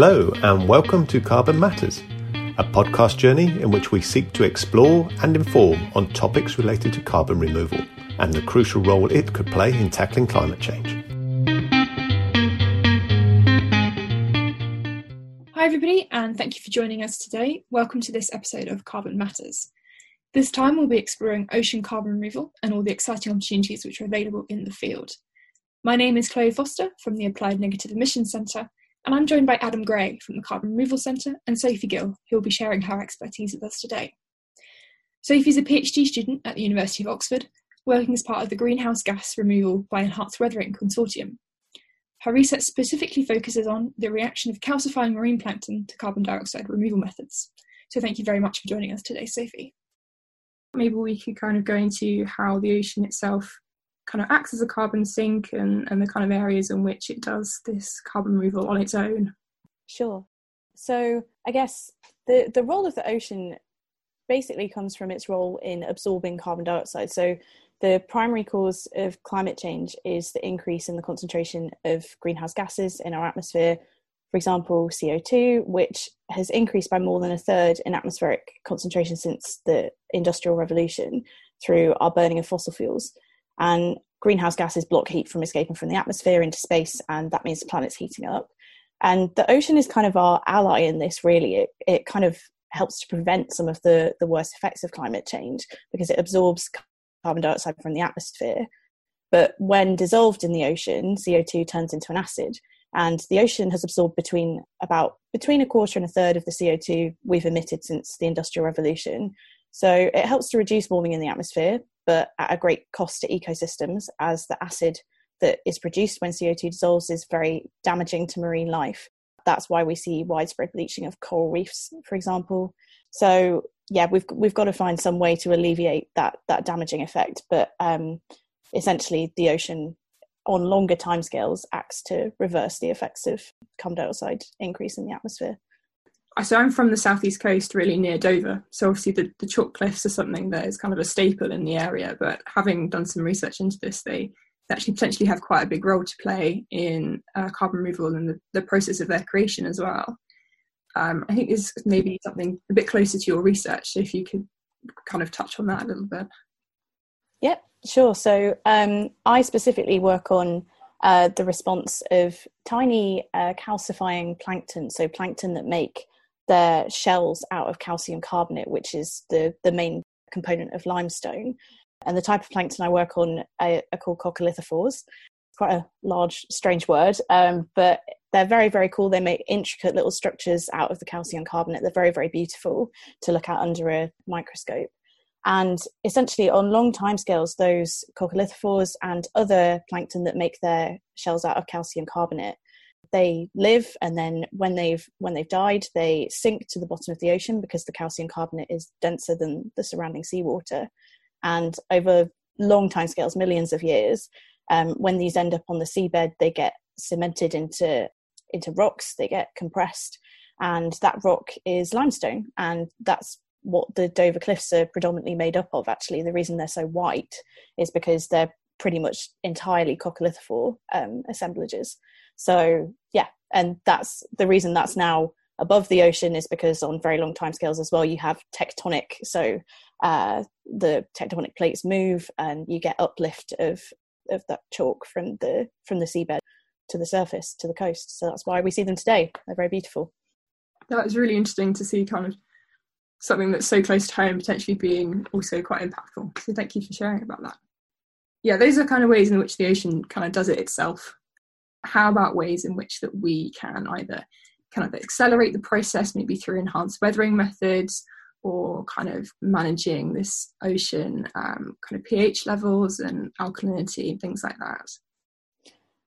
Hello, and welcome to Carbon Matters, a podcast journey in which we seek to explore and inform on topics related to carbon removal and the crucial role it could play in tackling climate change. Hi, everybody, and thank you for joining us today. Welcome to this episode of Carbon Matters. This time, we'll be exploring ocean carbon removal and all the exciting opportunities which are available in the field. My name is Chloe Foster from the Applied Negative Emissions Centre, and I'm joined by Adam Gray from the Carbon Removal Centre and Sophie Gill, who will be sharing her expertise with us today. Sophie is a PhD student at the University of Oxford, working as part of the Greenhouse Gas Removal by Enhanced Weathering Consortium. Her research specifically focuses on the reaction of calcifying marine plankton to carbon dioxide removal methods. So thank you very much for joining us today, Sophie. Maybe we could kind of go into how the ocean itself kind of acts as a carbon sink and, and the kind of areas in which it does this carbon removal on its own. Sure. So I guess the, the role of the ocean basically comes from its role in absorbing carbon dioxide. So the primary cause of climate change is the increase in the concentration of greenhouse gases in our atmosphere. For example, CO2, which has increased by more than a third in atmospheric concentration since the Industrial Revolution through our burning of fossil fuels. And greenhouse gases block heat from escaping from the atmosphere into space, and that means the planet's heating up. And the ocean is kind of our ally in this, really. It, it kind of helps to prevent some of the, the worst effects of climate change because it absorbs carbon dioxide from the atmosphere. But when dissolved in the ocean, CO2 turns into an acid. And the ocean has absorbed between about between a quarter and a third of the CO2 we've emitted since the Industrial Revolution. So it helps to reduce warming in the atmosphere, but at a great cost to ecosystems, as the acid that is produced when CO2 dissolves is very damaging to marine life. That's why we see widespread bleaching of coral reefs, for example. So yeah, we've we've got to find some way to alleviate that that damaging effect. But um, essentially, the ocean on longer timescales acts to reverse the effects of carbon dioxide increase in the atmosphere so I'm from the southeast coast, really near Dover. So obviously the, the chalk cliffs are something that is kind of a staple in the area. But having done some research into this, they actually potentially have quite a big role to play in uh, carbon removal and the, the, process of their creation as well. Um, I think this is maybe something a bit closer to your research. So if you could kind of touch on that a little bit. Yep, sure. So um, I specifically work on uh, the response of tiny uh, calcifying plankton, so plankton that make their shells out of calcium carbonate, which is the, the main component of limestone. And the type of plankton I work on are, are called coccolithophores. Quite a large, strange word, um, but they're very, very cool. They make intricate little structures out of the calcium carbonate. They're very, very beautiful to look at under a microscope. And essentially, on long timescales, those coccolithophores and other plankton that make their shells out of calcium carbonate they live and then when they've when they've died they sink to the bottom of the ocean because the calcium carbonate is denser than the surrounding seawater. And over long time scales millions of years um, when these end up on the seabed they get cemented into into rocks they get compressed. And that rock is limestone and that's what the dover cliffs are predominantly made up of actually. The reason they're so white is because they're pretty much entirely coccolithophore um, assemblages so yeah, and that's the reason that's now above the ocean is because on very long timescales as well, you have tectonic. So uh, the tectonic plates move, and you get uplift of of that chalk from the from the seabed to the surface to the coast. So that's why we see them today. They're very beautiful. That was really interesting to see kind of something that's so close to home potentially being also quite impactful. So thank you for sharing about that. Yeah, those are kind of ways in which the ocean kind of does it itself how about ways in which that we can either kind of accelerate the process maybe through enhanced weathering methods or kind of managing this ocean um, kind of pH levels and alkalinity and things like that?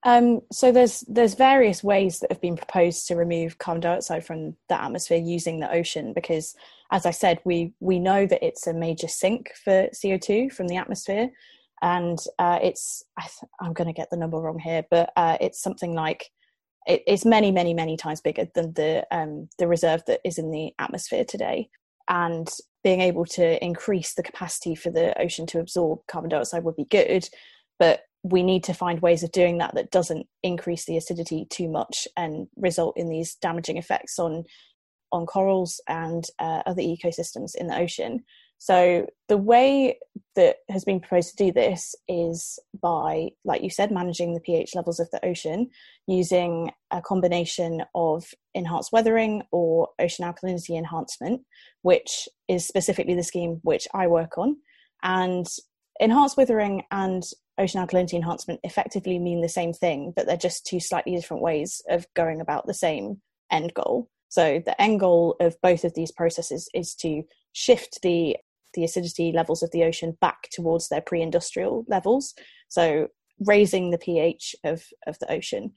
Um, so there's there's various ways that have been proposed to remove carbon dioxide from the atmosphere using the ocean because, as I said, we we know that it's a major sink for CO2 from the atmosphere, and uh, it's I am going to get the number wrong here, but uh, it's something like it, it's many, many, many times bigger than the um, the reserve that is in the atmosphere today. And being able to increase the capacity for the ocean to absorb carbon dioxide would be good, but we need to find ways of doing that that doesn't increase the acidity too much and result in these damaging effects on on corals and uh, other ecosystems in the ocean. So the way that has been proposed to do this is by, like you said, managing the pH levels of the ocean using a combination of enhanced weathering or ocean alkalinity enhancement, which is specifically the scheme which I work on. And enhanced weathering and ocean alkalinity enhancement effectively mean the same thing, but they're just two slightly different ways of going about the same end goal. So the end goal of both of these processes is to shift the the acidity levels of the ocean back towards their pre-industrial levels. So raising the ph of, of the ocean.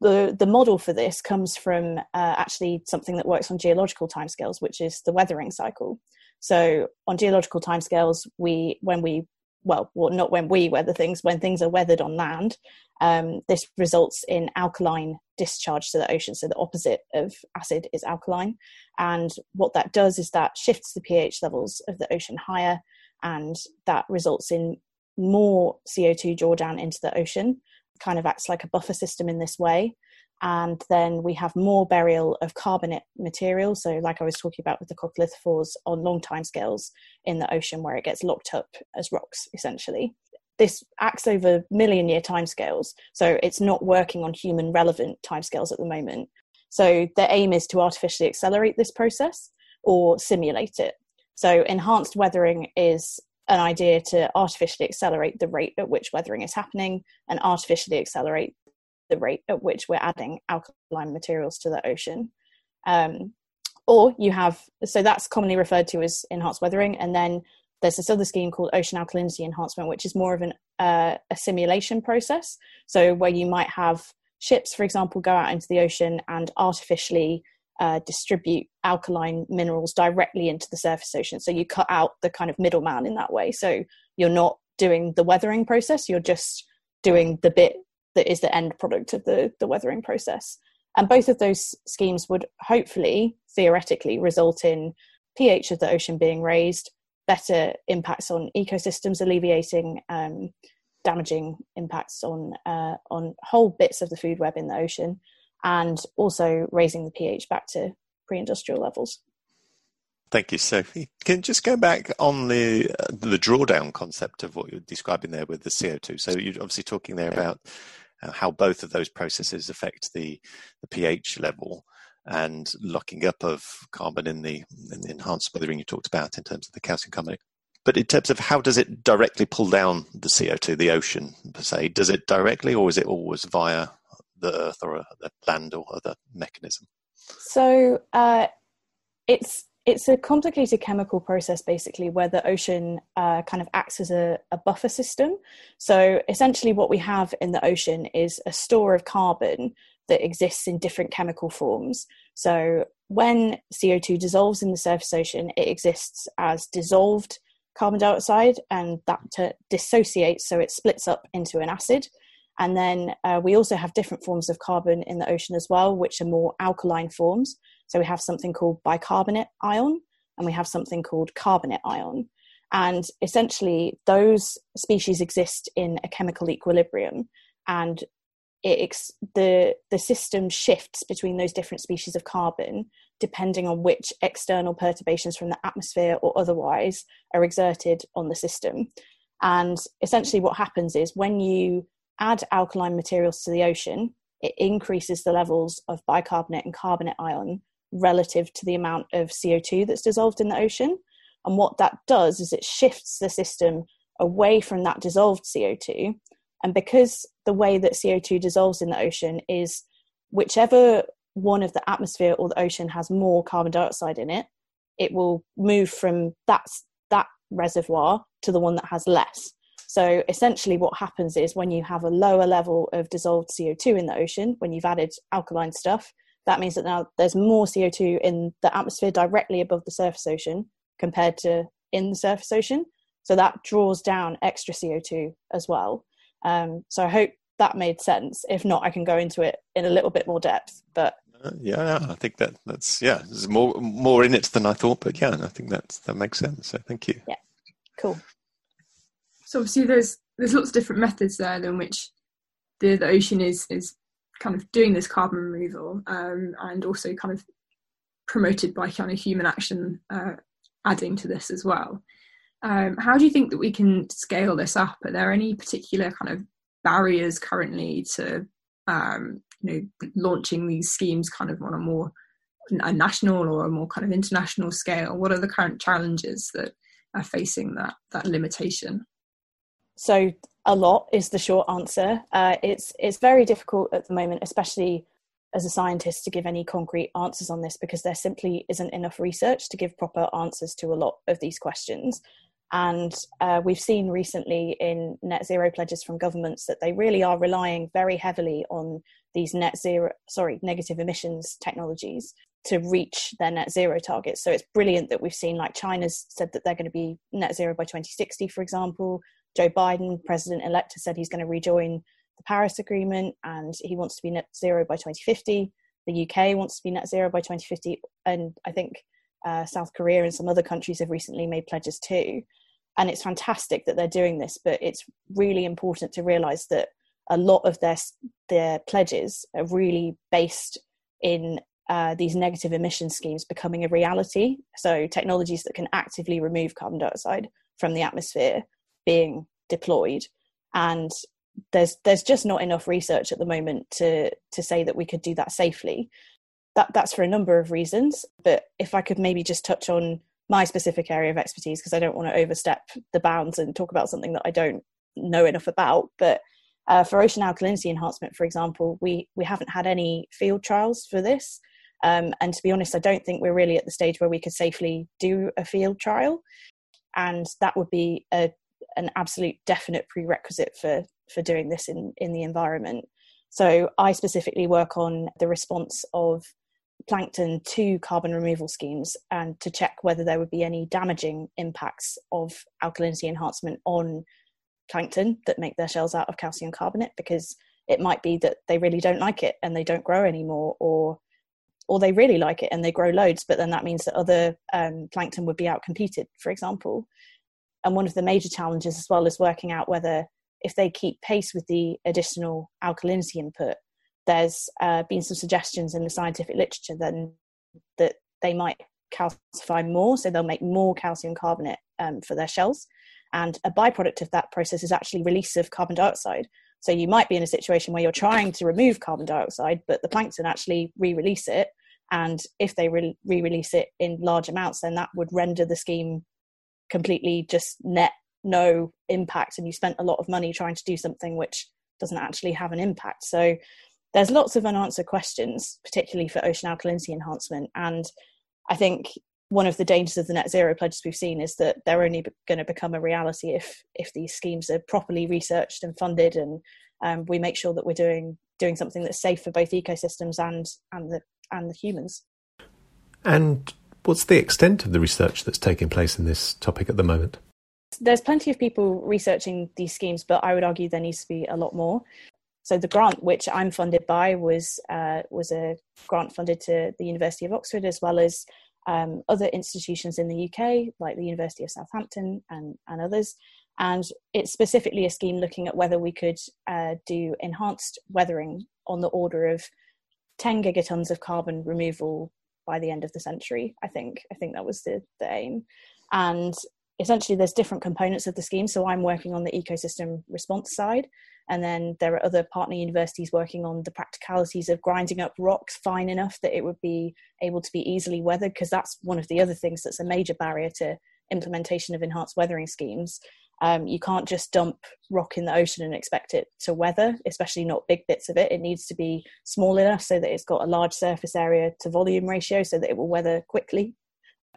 The the model for this comes from uh, actually something that works on geological timescales which is the weathering cycle. So on geological timescales we when we well, well, not when we weather things, when things are weathered on land, um, this results in alkaline discharge to the ocean. So the opposite of acid is alkaline. And what that does is that shifts the pH levels of the ocean higher, and that results in more CO2 drawdown into the ocean, kind of acts like a buffer system in this way and then we have more burial of carbonate material. So, like I was talking about with the coccolithophores on long time scales in the ocean, where it gets locked up as rocks, essentially. This acts over million year timescales, so it's not working on human relevant timescales at the moment. So, the aim is to artificially accelerate this process or simulate it. So, enhanced weathering is an idea to artificially accelerate the rate at which weathering is happening and artificially accelerate the rate at which we're adding alkaline materials to the ocean. Um, or you have, so that's commonly referred to as enhanced weathering. And then there's this other scheme called ocean alkalinity enhancement, which is more of an, uh, a simulation process. So where you might have ships, for example, go out into the ocean and artificially uh, distribute alkaline minerals directly into the surface ocean. So you cut out the kind of middleman in that way. So you're not doing the weathering process, you're just doing the bit that is the end product of the, the weathering process. And both of those schemes would hopefully, theoretically, result in pH of the ocean being raised, better impacts on ecosystems, alleviating um, damaging impacts on uh, on whole bits of the food web in the ocean, and also raising the pH back to pre-industrial levels. Thank you, Sophie. Can just go back on the uh, the drawdown concept of what you're describing there with the CO2. So you're obviously talking there about how both of those processes affect the, the pH level and locking up of carbon in the, in the enhanced weathering you talked about in terms of the calcium carbonate. But in terms of how does it directly pull down the CO2, the ocean per se, does it directly or is it always via the earth or the land or other mechanism? So uh, it's it's a complicated chemical process basically where the ocean uh, kind of acts as a, a, buffer system. So essentially what we have in the ocean is a store of carbon that exists in different chemical forms. So when co2 dissolves in the surface ocean it exists as dissolved carbon dioxide and that dissociates so it splits up into an acid. And then uh, we also have different forms of carbon in the ocean as well which are more alkaline forms so we have something called bicarbonate ion and we have something called carbonate ion. And essentially, those species exist in a chemical equilibrium, and it, the the system shifts between those different species of carbon depending on which external perturbations from the atmosphere or otherwise are exerted on the system. And essentially, what happens is when you add alkaline materials to the ocean, it increases the levels of bicarbonate and carbonate ion relative to the amount of CO2 that's dissolved in the ocean. And what that does is it shifts the system away from that dissolved CO2. And because the way that CO2 dissolves in the ocean is whichever one of the atmosphere or the ocean has more carbon dioxide in it, it will move from that, that reservoir to the one that has less. So essentially, what happens is when you have a lower level of dissolved CO2 in the ocean, when you've added alkaline stuff, that means that now there's more CO2 in the atmosphere directly above the surface ocean compared to in the surface ocean. So that draws down extra CO2 as well. Um, so I hope that made sense. If not, I can go into it in a little bit more depth. But uh, yeah, I think that that's yeah, there's more more in it than I thought. But yeah, I think that that makes sense. So thank you. Yeah, cool. So obviously, there's there's lots of different methods there in which the, the ocean is is kind of doing this carbon removal um, and also kind of promoted by kind of human action uh, adding to this as well. Um, how do you think that we can scale this up? Are there any particular kind of barriers currently to um, you know launching these schemes kind of on a more a national or a more kind of international scale? What are the current challenges that are facing that that limitation? So a lot is the short answer. Uh, it's it's very difficult at the moment, especially as a scientist, to give any concrete answers on this because there simply isn't enough research to give proper answers to a lot of these questions. And uh, we've seen recently in net zero pledges from governments that they really are relying very heavily on these net zero, sorry, negative emissions technologies to reach their net zero targets. So it's brilliant that we've seen, like China's said that they're going to be net zero by 2060, for example. Joe Biden, president elect, has said he's going to rejoin the Paris Agreement and he wants to be net zero by 2050. The UK wants to be net zero by 2050. And I think uh, South Korea and some other countries have recently made pledges too. And it's fantastic that they're doing this, but it's really important to realize that a lot of their their pledges are really based in uh, these negative emission schemes becoming a reality. So technologies that can actively remove carbon dioxide from the atmosphere being deployed, and there's there's just not enough research at the moment to to say that we could do that safely. That that's for a number of reasons. But if I could maybe just touch on my specific area of expertise because I don't want to overstep the bounds and talk about something that I don't know enough about. But uh, for ocean alkalinity enhancement, for example, we we haven't had any field trials for this. Um, and to be honest, I don't think we're really at the stage where we could safely do a field trial, and that would be a, an absolute definite prerequisite for for doing this in in the environment. So I specifically work on the response of plankton to carbon removal schemes and to check whether there would be any damaging impacts of alkalinity enhancement on plankton that make their shells out of calcium carbonate because it might be that they really don't like it and they don't grow anymore or or they really like it and they grow loads but then that means that other um, plankton would be outcompeted for example and one of the major challenges as well is working out whether if they keep pace with the additional alkalinity input there's uh, been some suggestions in the scientific literature then that they might calcify more so they'll make more calcium carbonate um, for their shells and a byproduct of that process is actually release of carbon dioxide so you might be in a situation where you're trying to remove carbon dioxide, but the plankton actually re-release it. And if they re release it in large amounts, then that would render the scheme completely just net no impact. And you spent a lot of money trying to do something which doesn't actually have an impact. So there's lots of unanswered questions, particularly for ocean alkalinity enhancement. And I think one of the dangers of the net zero pledges we've seen is that they're only going to become a reality if if these schemes are properly researched and funded and um, we make sure that we're doing doing something that's safe for both ecosystems and and the and the humans and what's the extent of the research that's taking place in this topic at the moment there's plenty of people researching these schemes but i would argue there needs to be a lot more so the grant which i'm funded by was uh, was a grant funded to the university of oxford as well as um, other institutions in the UK, like the University of Southampton and, and others. And it's specifically a scheme looking at whether we could uh, do enhanced weathering on the order of 10 gigatons of carbon removal by the end of the century. I think I think that was the, the aim. And essentially, there's different components of the scheme. So I'm working on the ecosystem response side, and then there are other partner universities working on the practicalities of grinding up rocks fine enough that it would be able to be easily weathered, because that's one of the other things that's a major barrier to implementation of enhanced weathering schemes. Um, you can't just dump rock in the ocean and expect it to weather, especially not big bits of it. It needs to be small enough so that it's got a large surface area to volume ratio so that it will weather quickly.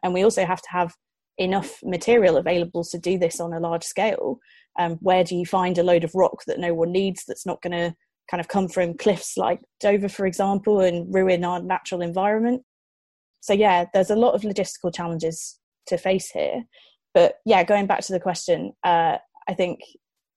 And we also have to have enough material available to do this on a large scale um, where do you find a load of rock that no one needs that's not going to kind of come from cliffs like Dover, for example, and ruin our natural environment? So, yeah, there's a lot of logistical challenges to face here. But yeah, going back to the question, uh, I think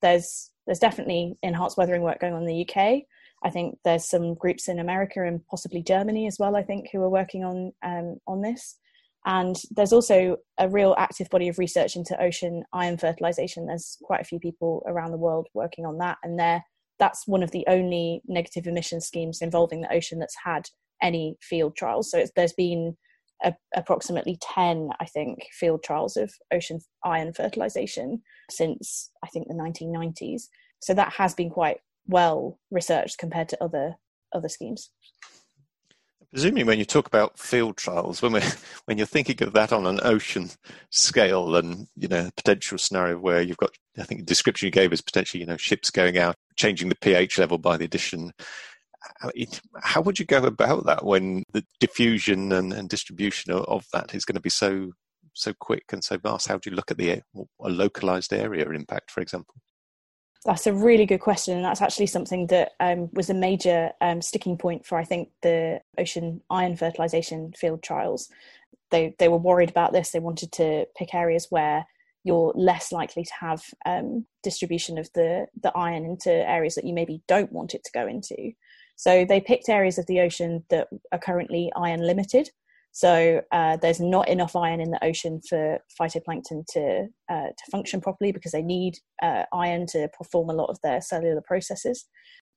there's there's definitely enhanced weathering work going on in the UK. I think there's some groups in America and possibly Germany as well. I think who are working on um, on this. And there's also a real active body of research into ocean iron fertilization. There's quite a few people around the world working on that, and there that's one of the only negative emission schemes involving the ocean that's had any field trials. So there's been a, approximately 10, I think, field trials of ocean iron fertilization since I think the 1990s. So that has been quite well researched compared to other other schemes. Presumably, when you talk about field trials, when we when you're thinking of that on an ocean scale, and you know, potential scenario where you've got, I think, the description you gave is potentially, you know, ships going out, changing the pH level by the addition. How would you go about that when the diffusion and, and distribution of, that is going to be so so quick and so vast? How do you look at the a localized area impact, for example? That's a really good question, and that's actually something that um, was a major um, sticking point for I think the ocean iron fertilization field trials. They they were worried about this. They wanted to pick areas where you're less likely to have um, distribution of the the iron into areas that you maybe don't want it to go into. So they picked areas of the ocean that are currently iron limited, so uh, there's not enough iron in the ocean for phytoplankton to uh, to function properly because they need uh, iron to perform a lot of their cellular processes.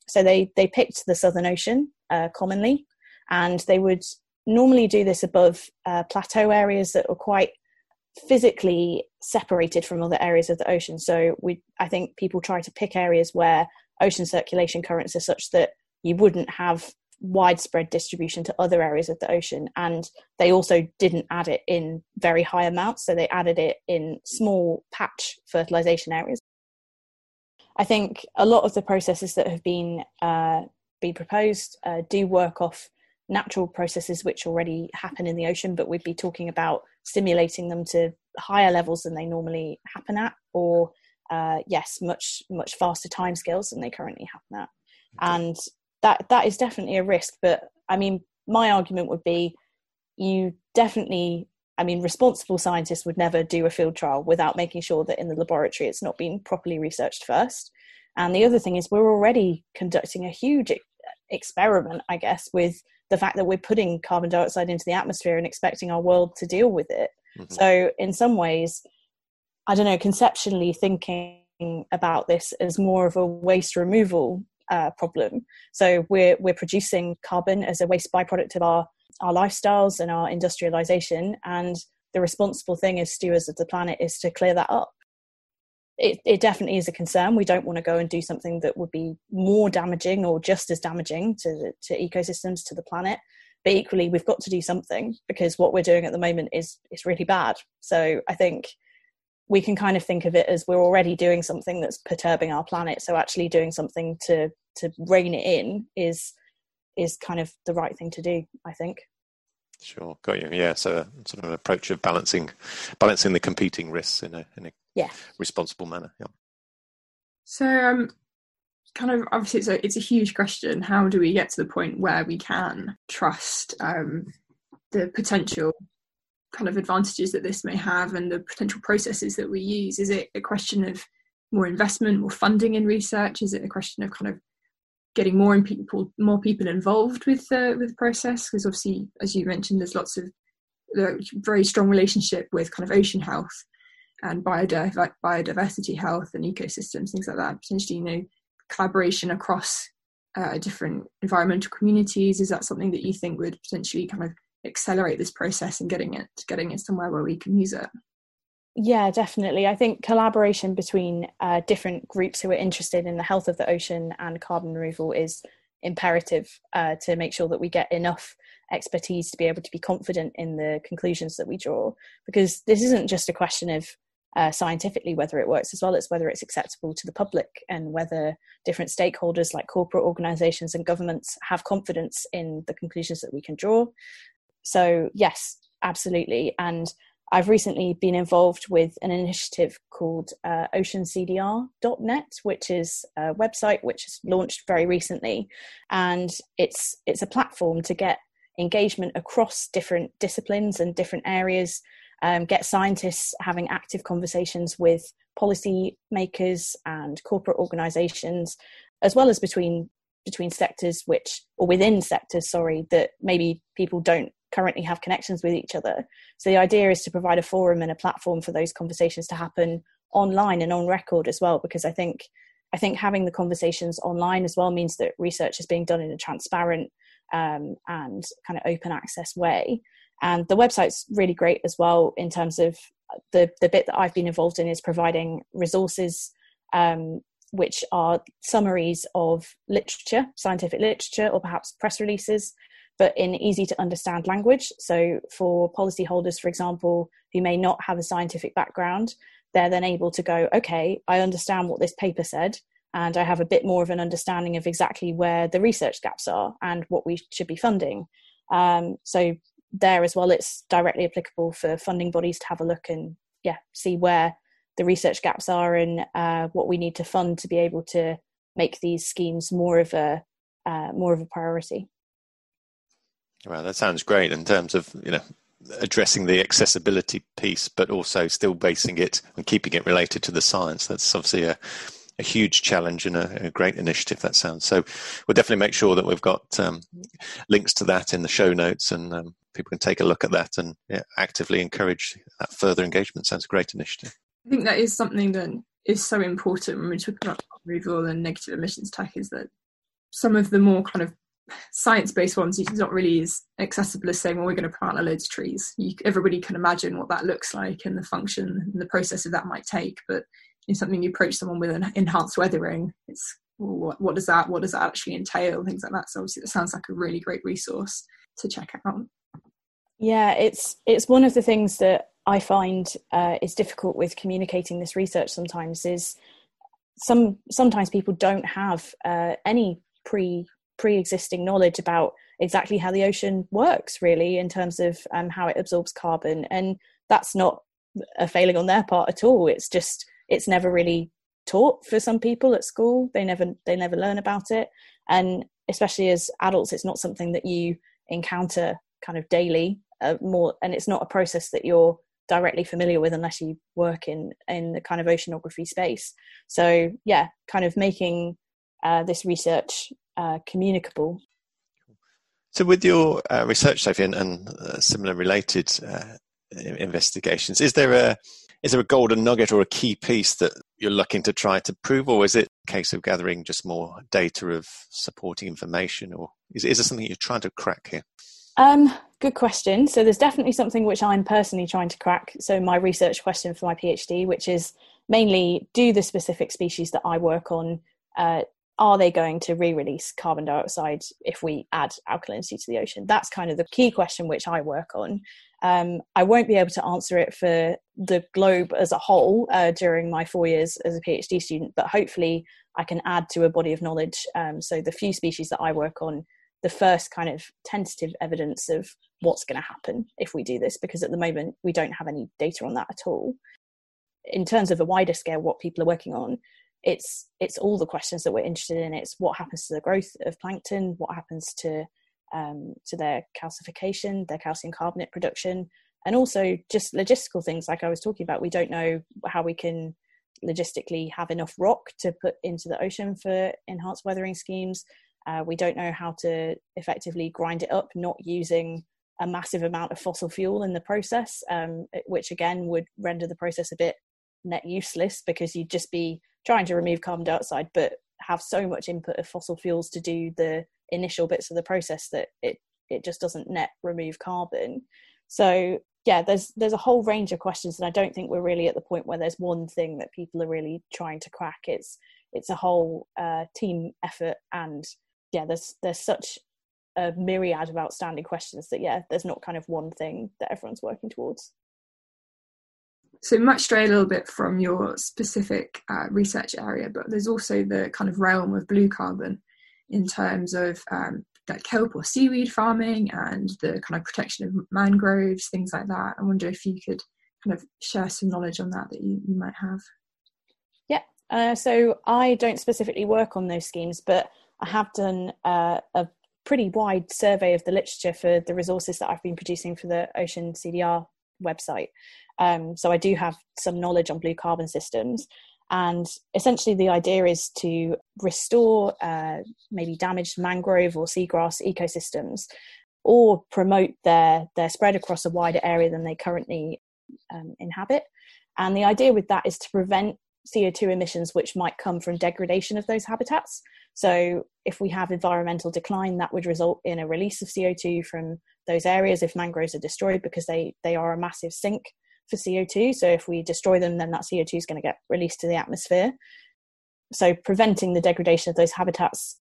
So they they picked the Southern Ocean uh, commonly, and they would normally do this above uh, plateau areas that were quite physically separated from other areas of the ocean. So we I think people try to pick areas where ocean circulation currents are such that you wouldn't have widespread distribution to other areas of the ocean. And they also didn't add it in very high amounts so they added it in small patch fertilization areas. I think a lot of the processes that have been uh, been proposed uh, do work off natural processes which already happen in the ocean but we'd be talking about stimulating them to higher levels than they normally happen at or uh, yes much much faster timescales than they currently happen at. And that that is definitely a risk. But I mean, my argument would be you definitely I mean, responsible scientists would never do a field trial without making sure that in the laboratory it's not been properly researched first. And the other thing is, we're already conducting a huge experiment, I guess, with the fact that we're putting carbon dioxide into the atmosphere and expecting our world to deal with it. Mm-hmm. So, in some ways, I don't know, conceptually thinking about this as more of a waste removal uh, problem. So we're we're producing carbon as a waste byproduct of our our lifestyles and our industrialization, and the responsible thing as stewards of the planet is to clear that up. It, it definitely is a concern. We don't want to go and do something that would be more damaging or just as damaging to to ecosystems to the planet. But equally, we've got to do something because what we're doing at the moment is is really bad. So I think we can kind of think of it as we're already doing something that's perturbing our planet. So actually doing something to to rein it in is is kind of the right thing to do i think. Sure. Got you. Yeah. So sort of an approach of balancing balancing the competing risks in a in a yeah. responsible manner. Yeah. So um kind of obviously it's a it's a huge question. How do we get to the point where we can trust um the potential kind of advantages that this may have and the potential processes that we use? Is it a question of more investment, more funding in research? Is it a question of kind of getting more people, more people involved with the with the process? Because obviously, as you mentioned, there's lots of very strong relationship with kind of ocean health and biodiversity health and ecosystems, things like that. Potentially, you know, collaboration across uh, different environmental communities. Is that something that you think would potentially kind of accelerate this process and getting it getting it somewhere where we can use it. Yeah definitely. I think collaboration between uh, different groups who are interested in the health of the ocean and carbon removal is imperative uh, to make sure that we get enough expertise to be able to be confident in the conclusions that we draw. Because this isn't just a question of uh, scientifically whether it works as well as whether it's acceptable to the public and whether different stakeholders like corporate organizations and governments have confidence in the conclusions that we can draw so, yes, absolutely. And I've recently been involved with an initiative called uh, oceancdr.net, which is a website which has launched very recently. And it's, it's a platform to get engagement across different disciplines and different areas, um, get scientists having active conversations with policy makers and corporate organizations, as well as between between sectors which or within sectors sorry that maybe people don't currently have connections with each other. So the idea is to provide a forum and a platform for those conversations to happen online and on record as well, because I think I think having the conversations online as well means that research is being done in a transparent um, and kind of open access way. And the website's really great as well in terms of the the bit that I've been involved in is providing resources um, which are summaries of literature, scientific literature, or perhaps press releases, but in easy to understand language. So for policyholders, for example, who may not have a scientific background, they're then able to go, okay, I understand what this paper said, and I have a bit more of an understanding of exactly where the research gaps are and what we should be funding. Um, so there as well, it's directly applicable for funding bodies to have a look and yeah, see where the research gaps are and uh, what we need to fund to be able to make these schemes more of a uh, more of a priority. Well, that sounds great in terms of you know addressing the accessibility piece, but also still basing it and keeping it related to the science. That's obviously a, a huge challenge and a, a, great initiative. That sounds so. We'll definitely make sure that we've got um, links to that in the show notes, and um, people can take a look at that and yeah, actively encourage that further engagement. Sounds a great initiative. I think that is something that is so important when we're talking about removal and negative emissions tech. Is that some of the more kind of science-based ones it's not really as accessible as saying well we're going to plant a loads of trees. You, everybody can imagine what that looks like and the function and the process of that might take but in something you approach someone with an enhanced weathering it's well, what, what does that what does that actually entail? Things like that. So obviously it sounds like a really great resource to check out. Yeah it's it's one of the things that i find uh, is difficult with communicating this research sometimes is some sometimes people don't have uh, any pre pre-existing knowledge about exactly how the ocean works really in terms of um, how it absorbs carbon. And that's not a failing on their part at all. It's just it's never really taught for some people at school. They never they never learn about it. And especially as adults it's not something that you encounter kind of daily uh, more and it's not a process that you're directly familiar with unless you work in in the kind of oceanography space. So yeah kind of making uh, this research uh, communicable. So, with your uh, research, Sophie, and, and uh, similar related uh, investigations, is there a is there a golden nugget or a key piece that you're looking to try to prove, or is it a case of gathering just more data of supporting information, or is, is there something you're trying to crack here? Um, good question. So there's definitely something which I'm personally trying to crack. So my research question for my PhD, which is mainly do the specific species that I work on uh, are they going to re-release carbon dioxide if we add alkalinity to the ocean? That's kind of the key question which i work on. Um, i won't be able to answer it for the globe as a whole uh, during my four years as a phd student but hopefully i can add to a body of knowledge. Um, so the few species that i work on the first kind of tentative evidence of what's going to happen if we do this because at the moment we don't have any data on that at all. In terms of a wider scale what people are working on it's it's all the questions that we're interested in. It's what happens to the growth of plankton, what happens to um, to their calcification, their calcium carbonate production, and also just logistical things like I was talking about. We don't know how we can logistically have enough rock to put into the ocean for enhanced weathering schemes. Uh, we don't know how to effectively grind it up, not using a massive amount of fossil fuel in the process, um, which again would render the process a bit net useless because you'd just be trying to remove carbon dioxide, but have so much input of fossil fuels to do the initial bits of the process that it it just doesn't net remove carbon. So yeah, there's there's a whole range of questions, and I don't think we're really at the point where there's one thing that people are really trying to crack. It's it's a whole uh, team effort, and yeah, there's there's such a myriad of outstanding questions that yeah, there's not kind of one thing that everyone's working towards. So might stray a little bit from your specific uh, research area, but there's also the kind of realm of blue carbon in terms of um, like kelp or seaweed farming and the kind of protection of mangroves, things like that. I wonder if you could kind of share some knowledge on that that you, you might have. Yeah, uh, so I don't specifically work on those schemes, but I have done uh, a pretty wide survey of the literature for the resources that I've been producing for the Ocean CDR website. Um, so I do have some knowledge on blue carbon systems. And essentially, the idea is to restore uh, maybe damaged mangrove or seagrass ecosystems or promote their their spread across a wider area than they currently um, inhabit. And the idea with that is to prevent CO2 emissions which might come from degradation of those habitats. So, if we have environmental decline, that would result in a release of CO2 from those areas if mangroves are destroyed because they, they are a massive sink for CO2. So, if we destroy them, then that CO2 is going to get released to the atmosphere. So, preventing the degradation of those habitats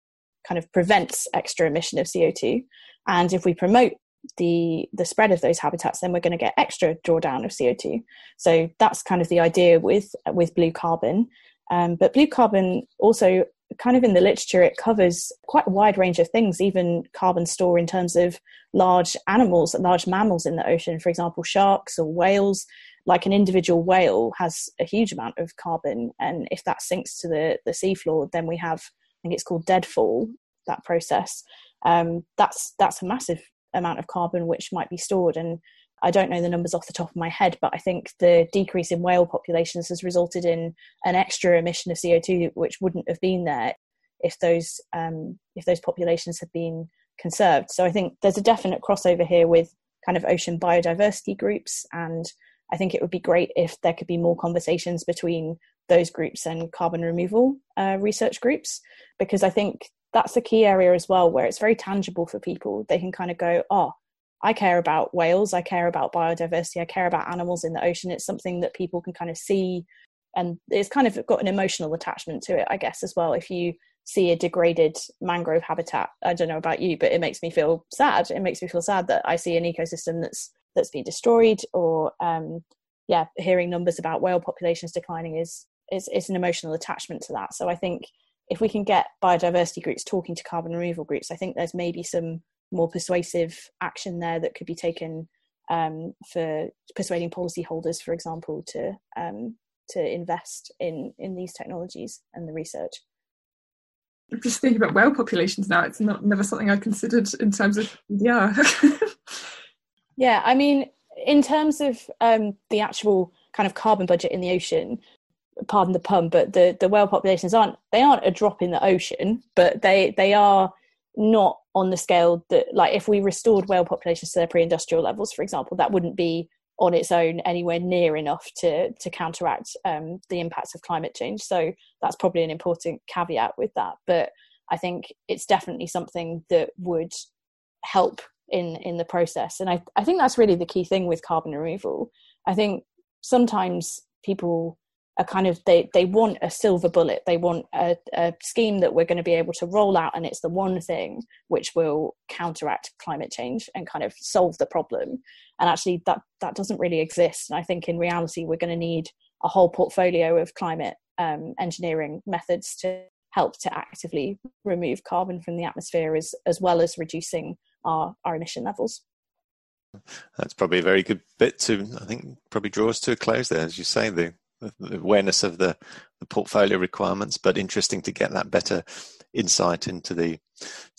kind of prevents extra emission of CO2. And if we promote the the spread of those habitats then we're going to get extra drawdown of co2 so that's kind of the idea with with blue carbon. Um, but blue carbon also kind of in the literature it covers quite a wide range of things even carbon store in terms of large animals large mammals in the ocean for example sharks or whales. Like an individual whale has a huge amount of carbon and if that sinks to the the seafloor then we have i think it's called deadfall that process. Um, that's that's a massive amount of carbon which might be stored. And I don't know the numbers off the top of my head, but I think the decrease in whale populations has resulted in an extra emission of CO2 which wouldn't have been there if those um, if those populations had been conserved. So I think there's a definite crossover here with kind of ocean biodiversity groups, and I think it would be great if there could be more conversations between those groups and carbon removal uh, research groups, because I think that's a key area as well where it's very tangible for people. They can kind of go, oh, I care about whales, I care about biodiversity, I care about animals in the ocean. It's something that people can kind of see, and it's kind of got an emotional attachment to it, I guess, as well. If you see a degraded mangrove habitat, I don't know about you, but it makes me feel sad. It makes me feel sad that I see an ecosystem that's that's been destroyed, or um, yeah, hearing numbers about whale populations declining is is is an emotional attachment to that. So I think if we can get biodiversity groups talking to carbon removal groups, I think there's maybe some more persuasive action there that could be taken um, for persuading policyholders, for example, to um, to invest in in these technologies and the research. Just thinking about whale populations now, it's not never something I considered in terms of yeah. yeah, I mean, in terms of um, the actual kind of carbon budget in the ocean, pardon the pun, but the, the whale populations aren't they aren't a drop in the ocean, but they they are not on the scale that like if we restored whale populations to their pre-industrial levels, for example, that wouldn't be on its own anywhere near enough to to counteract um, the impacts of climate change. So that's probably an important caveat with that. But I think it's definitely something that would help in in the process. And I, I think that's really the key thing with carbon removal. I think sometimes people a kind of they they want a silver bullet. They want a, a scheme that we're going to be able to roll out and it's the one thing which will counteract climate change and kind of solve the problem. And actually that that doesn't really exist. And i think in reality we're going to need a whole portfolio of climate um, engineering methods to help to actively remove carbon from the atmosphere as as well as reducing our our emission levels. That's probably a very good bit to i think probably draw us to a close there. As you say the awareness of the, the portfolio requirements, but interesting to get that better insight into the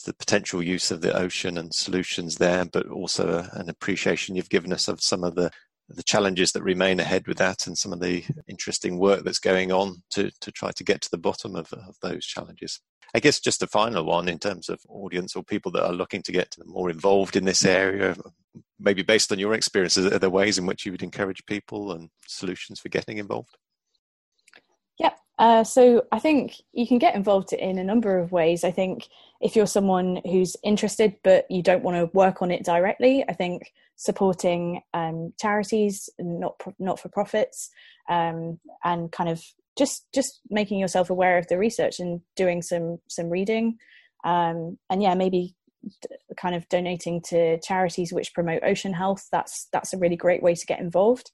the potential use of the ocean and solutions there, but also uh, an appreciation you've given us of some of the the challenges that remain ahead with that and some of the interesting work that's going on to, to try to get to the bottom of, of those challenges. I guess just a final one in terms of audience or people that are looking to get more involved in this area, maybe based on your experiences, are there ways in which you would encourage people and solutions for getting involved? Yep. Uh, so I think you can get involved in a number of ways. I think if you're someone who's interested but you don't want to work on it directly, I think supporting um, charities, not not for profits, um, and kind of just just making yourself aware of the research and doing some some reading, um, and yeah, maybe kind of donating to charities which promote ocean health. That's that's a really great way to get involved.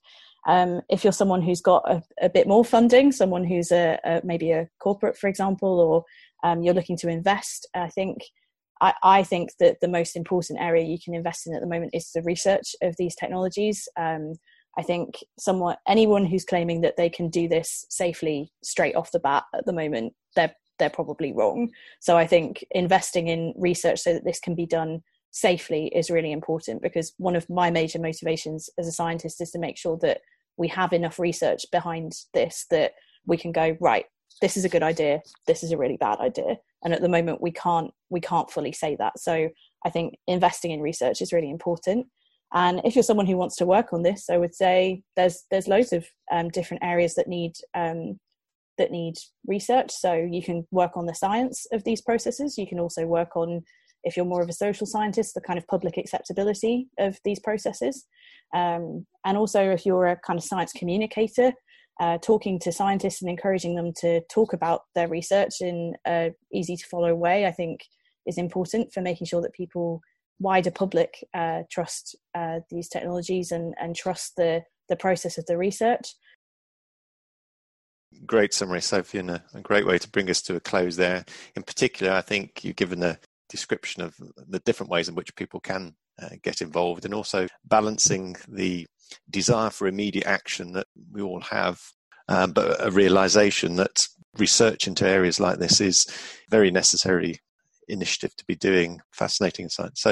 Um, if you're someone who's got a, a bit more funding, someone who's a, a, maybe a corporate, for example, or um, you're looking to invest, I think I, I, think that the most important area you can invest in at the moment is the research of these technologies. Um, I think someone, anyone who's claiming that they can do this safely straight off the bat at the moment, they're they're probably wrong. So I think investing in research so that this can be done safely is really important because one of my major motivations as a scientist is to make sure that we have enough research behind this that we can go right this is a good idea, this is a really bad idea. And at the moment, we can't we can't fully say that. So I think investing in research is really important. And if you're someone who wants to work on this, I would say there's there's loads of um, different areas that need um, that need research. So you can work on the science of these processes. You can also work on, if you're more of a social scientist, the kind of public acceptability of these processes. Um, and also, if you're a kind of science communicator, uh, talking to scientists and encouraging them to talk about their research in a easy to follow way, I think is important for making sure that people wider public uh, trust uh, these technologies and, and trust the, the process of the research. Great summary, Sophie, and a, a, great way to bring us to a close there. In particular, I think you've given a description of the different ways in which people can uh, get involved and also balancing the desire for immediate action that we all have, um, but a realization that research into areas like this is very necessary initiative to be doing fascinating science. So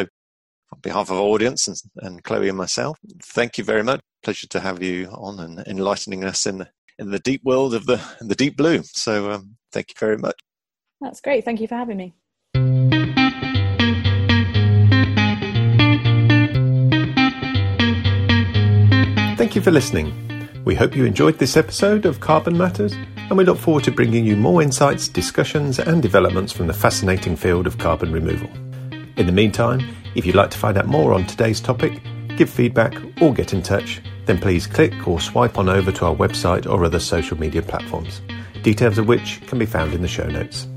on behalf of our audience and, and Chloe and myself, thank you very much. Pleasure to have you on and enlightening us in the, in the deep world of the the deep blue. So um, thank you very much. That's great. Thank you for having me. Thank you for listening. We hope you enjoyed this episode of Carbon Matters, and we look forward to bringing you more insights, discussions, and developments from the fascinating field of carbon removal. In the meantime, if you'd like to find out more on today's topic, give feedback, or get in touch, then please click or swipe on over to our website or other social media platforms, details of which can be found in the show notes.